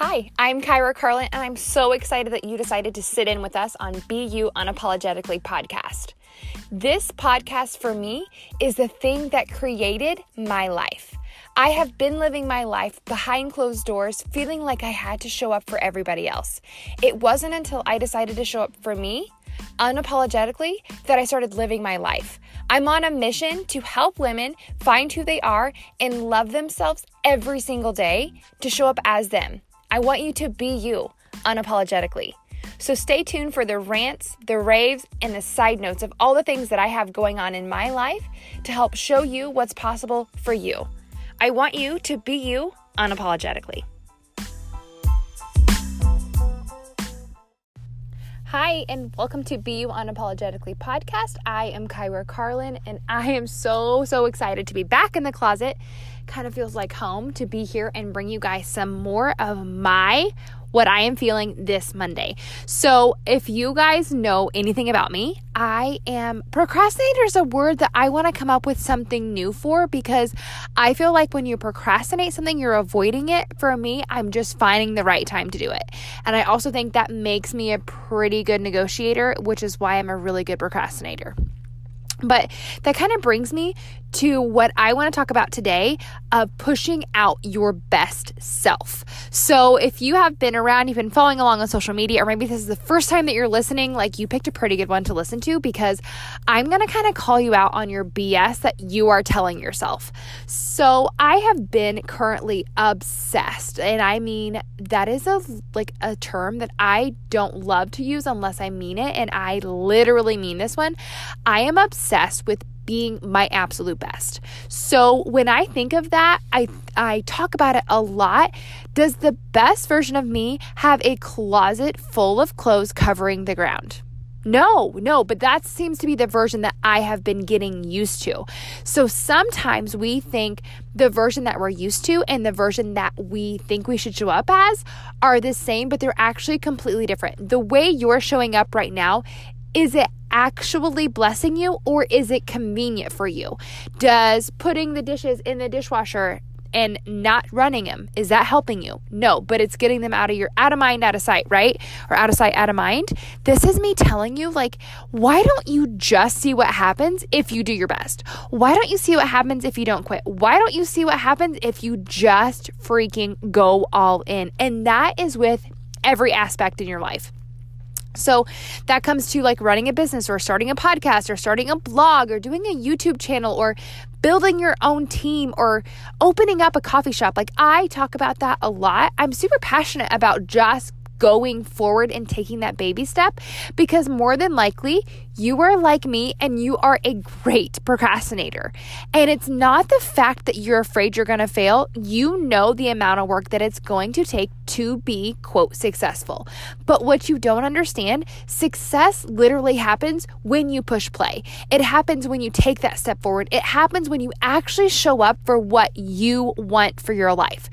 Hi, I'm Kyra Carlin, and I'm so excited that you decided to sit in with us on Be You Unapologetically podcast. This podcast for me is the thing that created my life. I have been living my life behind closed doors, feeling like I had to show up for everybody else. It wasn't until I decided to show up for me unapologetically that I started living my life. I'm on a mission to help women find who they are and love themselves every single day to show up as them. I want you to be you unapologetically. So stay tuned for the rants, the raves, and the side notes of all the things that I have going on in my life to help show you what's possible for you. I want you to be you unapologetically. Hi, and welcome to Be You Unapologetically podcast. I am Kyra Carlin, and I am so, so excited to be back in the closet. Kind of feels like home to be here and bring you guys some more of my what I am feeling this Monday. So, if you guys know anything about me, I am procrastinator is a word that I want to come up with something new for because I feel like when you procrastinate something, you're avoiding it. For me, I'm just finding the right time to do it. And I also think that makes me a pretty good negotiator, which is why I'm a really good procrastinator. But that kind of brings me to what I want to talk about today of pushing out your best self. So, if you have been around, you've been following along on social media, or maybe this is the first time that you're listening, like you picked a pretty good one to listen to because I'm going to kind of call you out on your BS that you are telling yourself. So, I have been currently obsessed, and I mean that is a like a term that I don't love to use unless I mean it, and I literally mean this one. I am obsessed with being my absolute best. So when I think of that, I I talk about it a lot. Does the best version of me have a closet full of clothes covering the ground? No, no, but that seems to be the version that I have been getting used to. So sometimes we think the version that we're used to and the version that we think we should show up as are the same, but they're actually completely different. The way you're showing up right now is it actually blessing you or is it convenient for you? Does putting the dishes in the dishwasher and not running them is that helping you? No but it's getting them out of your out of mind out of sight right? Or out of sight out of mind. This is me telling you like why don't you just see what happens if you do your best? Why don't you see what happens if you don't quit? Why don't you see what happens if you just freaking go all in? And that is with every aspect in your life so that comes to like running a business or starting a podcast or starting a blog or doing a YouTube channel or building your own team or opening up a coffee shop. Like I talk about that a lot. I'm super passionate about just going forward and taking that baby step because more than likely you are like me and you are a great procrastinator. And it's not the fact that you're afraid you're going to fail. You know the amount of work that it's going to take to be, quote, successful. But what you don't understand, success literally happens when you push play. It happens when you take that step forward. It happens when you actually show up for what you want for your life.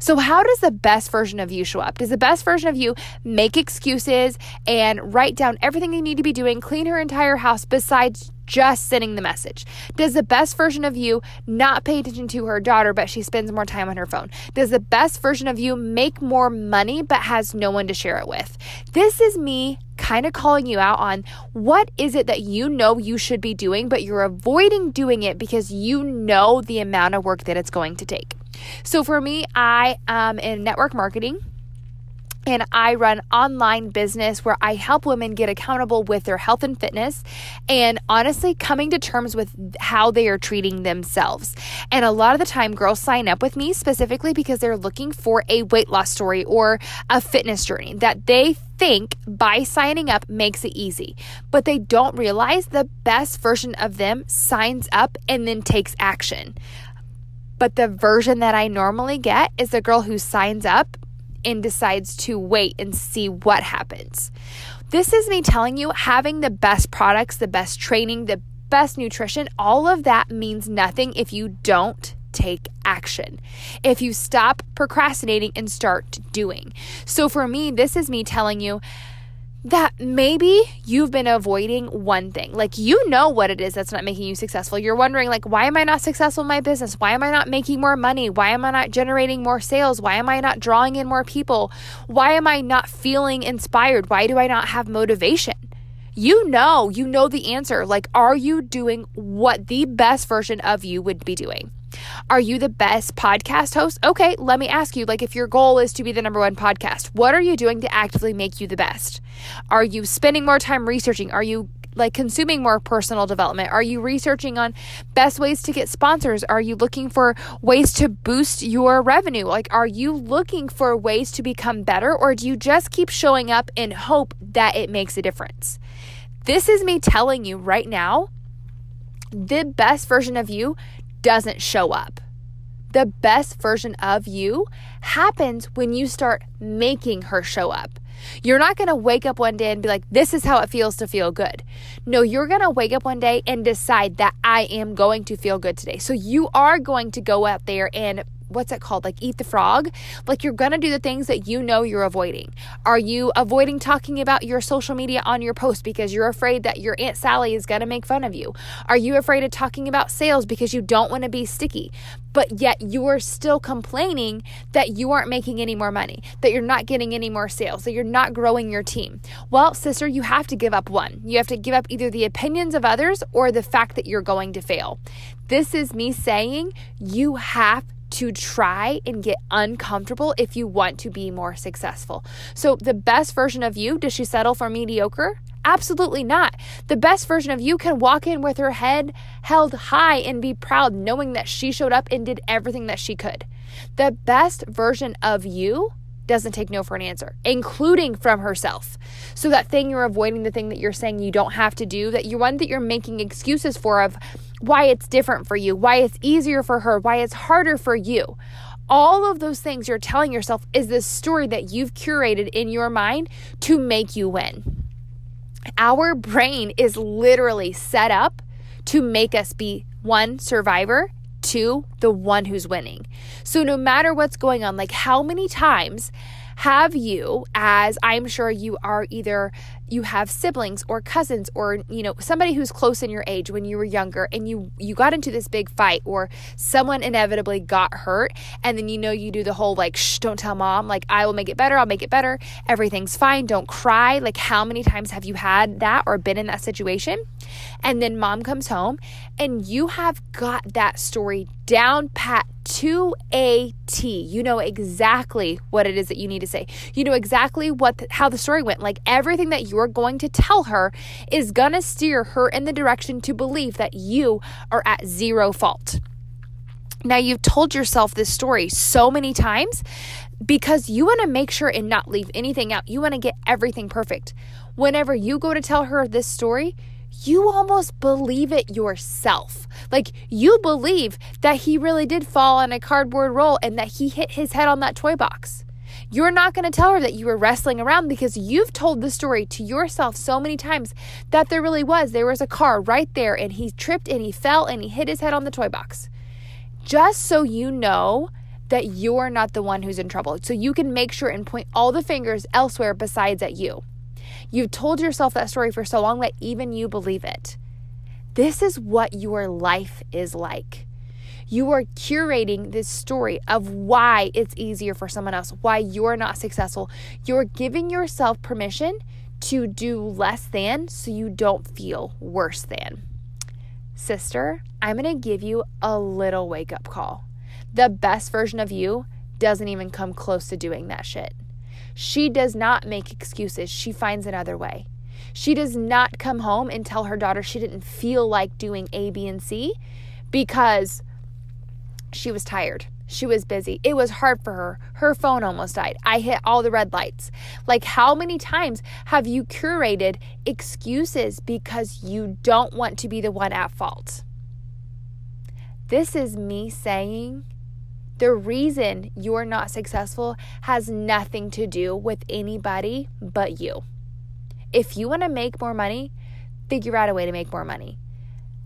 So, how does the best version of you show up? Does the best version of you make excuses and write down everything you need to be doing, clean her entire house besides just sending the message? Does the best version of you not pay attention to her daughter, but she spends more time on her phone? Does the best version of you make more money, but has no one to share it with? This is me kind of calling you out on what is it that you know you should be doing, but you're avoiding doing it because you know the amount of work that it's going to take. So for me, I am in network marketing and I run online business where I help women get accountable with their health and fitness and honestly coming to terms with how they are treating themselves. And a lot of the time girls sign up with me specifically because they're looking for a weight loss story or a fitness journey that they think by signing up makes it easy, but they don't realize the best version of them signs up and then takes action. But the version that I normally get is the girl who signs up and decides to wait and see what happens. This is me telling you having the best products, the best training, the best nutrition, all of that means nothing if you don't take action. If you stop procrastinating and start doing. So for me, this is me telling you that maybe you've been avoiding one thing. Like you know what it is that's not making you successful. You're wondering like why am I not successful in my business? Why am I not making more money? Why am I not generating more sales? Why am I not drawing in more people? Why am I not feeling inspired? Why do I not have motivation? You know, you know the answer. Like are you doing what the best version of you would be doing? Are you the best podcast host? Okay, let me ask you like if your goal is to be the number one podcast, what are you doing to actively make you the best? Are you spending more time researching? Are you like consuming more personal development? Are you researching on best ways to get sponsors? Are you looking for ways to boost your revenue? Like, are you looking for ways to become better, or do you just keep showing up in hope that it makes a difference? This is me telling you right now the best version of you doesn't show up. The best version of you happens when you start making her show up. You're not going to wake up one day and be like, this is how it feels to feel good. No, you're going to wake up one day and decide that I am going to feel good today. So you are going to go out there and what's it called? Like eat the frog. Like you're going to do the things that you know you're avoiding. Are you avoiding talking about your social media on your post because you're afraid that your Aunt Sally is going to make fun of you? Are you afraid of talking about sales because you don't want to be sticky? But yet you are still complaining that you aren't making any more money, that you're not getting any more sales, that you're not growing your team. Well, sister, you have to give up one. You have to give up either the opinions of others or the fact that you're going to fail. This is me saying you have to try and get uncomfortable if you want to be more successful. So, the best version of you, does she settle for mediocre? Absolutely not. The best version of you can walk in with her head held high and be proud, knowing that she showed up and did everything that she could. The best version of you doesn't take no for an answer, including from herself. So that thing you're avoiding, the thing that you're saying you don't have to do, that you're one that you're making excuses for of why it's different for you, why it's easier for her, why it's harder for you. All of those things you're telling yourself is the story that you've curated in your mind to make you win. Our brain is literally set up to make us be one survivor to the one who's winning. So no matter what's going on, like how many times have you, as I'm sure you are either you have siblings or cousins or you know somebody who's close in your age when you were younger and you you got into this big fight or someone inevitably got hurt and then you know you do the whole like shh don't tell mom like I will make it better I'll make it better everything's fine don't cry like how many times have you had that or been in that situation? And then mom comes home and you have got that story down pat to a T. You know exactly what it is that you need to say. You know exactly what the, how the story went. Like everything that you're going to tell her is going to steer her in the direction to believe that you are at zero fault. Now, you've told yourself this story so many times because you want to make sure and not leave anything out. You want to get everything perfect. Whenever you go to tell her this story, you almost believe it yourself. Like you believe that he really did fall on a cardboard roll and that he hit his head on that toy box. You're not going to tell her that you were wrestling around because you've told the story to yourself so many times that there really was. There was a car right there and he tripped and he fell and he hit his head on the toy box. Just so you know that you're not the one who's in trouble. So you can make sure and point all the fingers elsewhere besides at you. You've told yourself that story for so long that even you believe it. This is what your life is like. You are curating this story of why it's easier for someone else, why you're not successful. You're giving yourself permission to do less than so you don't feel worse than. Sister, I'm going to give you a little wake up call. The best version of you doesn't even come close to doing that shit. She does not make excuses, she finds another way. She does not come home and tell her daughter she didn't feel like doing A, B, and C because she was tired. She was busy. It was hard for her. Her phone almost died. I hit all the red lights. Like, how many times have you curated excuses because you don't want to be the one at fault? This is me saying the reason you're not successful has nothing to do with anybody but you. If you want to make more money, figure out a way to make more money.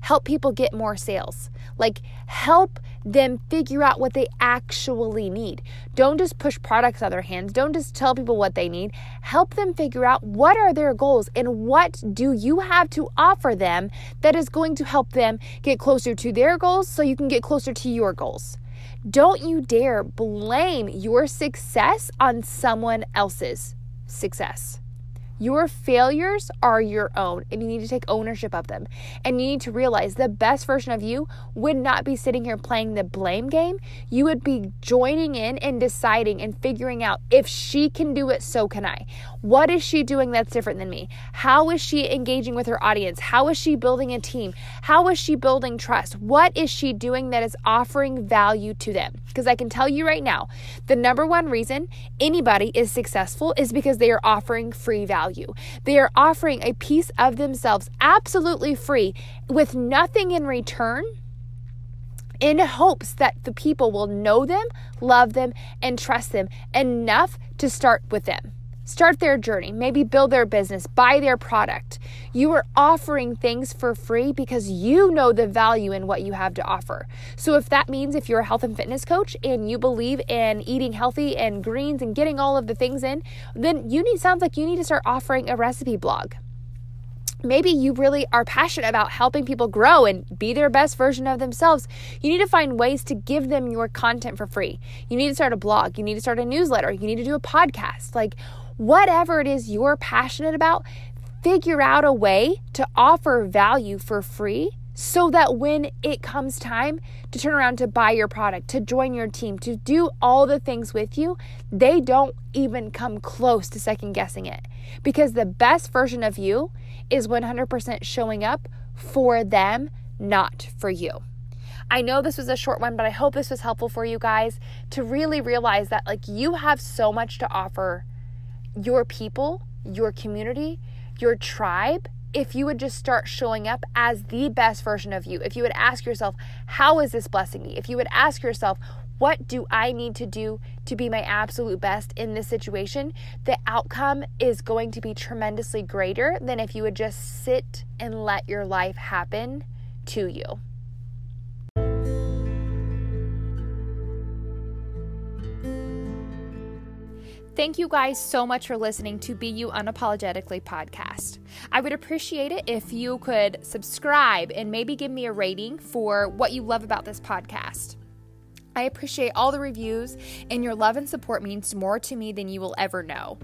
help people get more sales. Like, help them figure out what they actually need. Don't just push products out their hands. Don't just tell people what they need. Help them figure out what are their goals and what do you have to offer them that is going to help them get closer to their goals so you can get closer to your goals. Don't you dare blame your success on someone else's success. Your failures are your own, and you need to take ownership of them. And you need to realize the best version of you would not be sitting here playing the blame game. You would be joining in and deciding and figuring out if she can do it, so can I. What is she doing that's different than me? How is she engaging with her audience? How is she building a team? How is she building trust? What is she doing that is offering value to them? Because I can tell you right now, the number one reason anybody is successful is because they are offering free value value. They are offering a piece of themselves absolutely free with nothing in return in hopes that the people will know them, love them, and trust them enough to start with them start their journey, maybe build their business, buy their product. You are offering things for free because you know the value in what you have to offer. So, if that means if you're a health and fitness coach and you believe in eating healthy and greens and getting all of the things in, then you need sounds like you need to start offering a recipe blog. Maybe you really are passionate about helping people grow and be their best version of themselves. You need to find ways to give them your content for free. You need to start a blog. You need to start a newsletter. You need to do a podcast. Like, whatever it is you're passionate about, figure out a way to offer value for free so that when it comes time to turn around to buy your product, to join your team, to do all the things with you, they don't even come close to second guessing it. Because the best version of you is 100% showing up for them, not for you. I know this was a short one, but I hope this was helpful for you guys to really realize that like you have so much to offer your people, your community, your tribe, if you would just start showing up as the best version of you, if you would ask yourself, how is this blessing me? If you would ask yourself, what do I need to do to be my absolute best in this situation? The outcome is going to be tremendously greater than if you would just sit and let your life happen to you. Thank you guys so much for listening to Be You Unapologetically podcast. I would appreciate it if you could subscribe and maybe give me a rating for what you love about this podcast. I appreciate all the reviews, and your love and support means more to me than you will ever know.